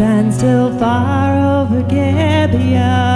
stand still far over Gibeon.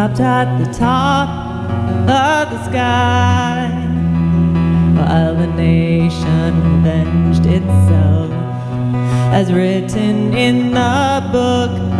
Stopped at the top of the sky while the nation avenged itself as written in the book.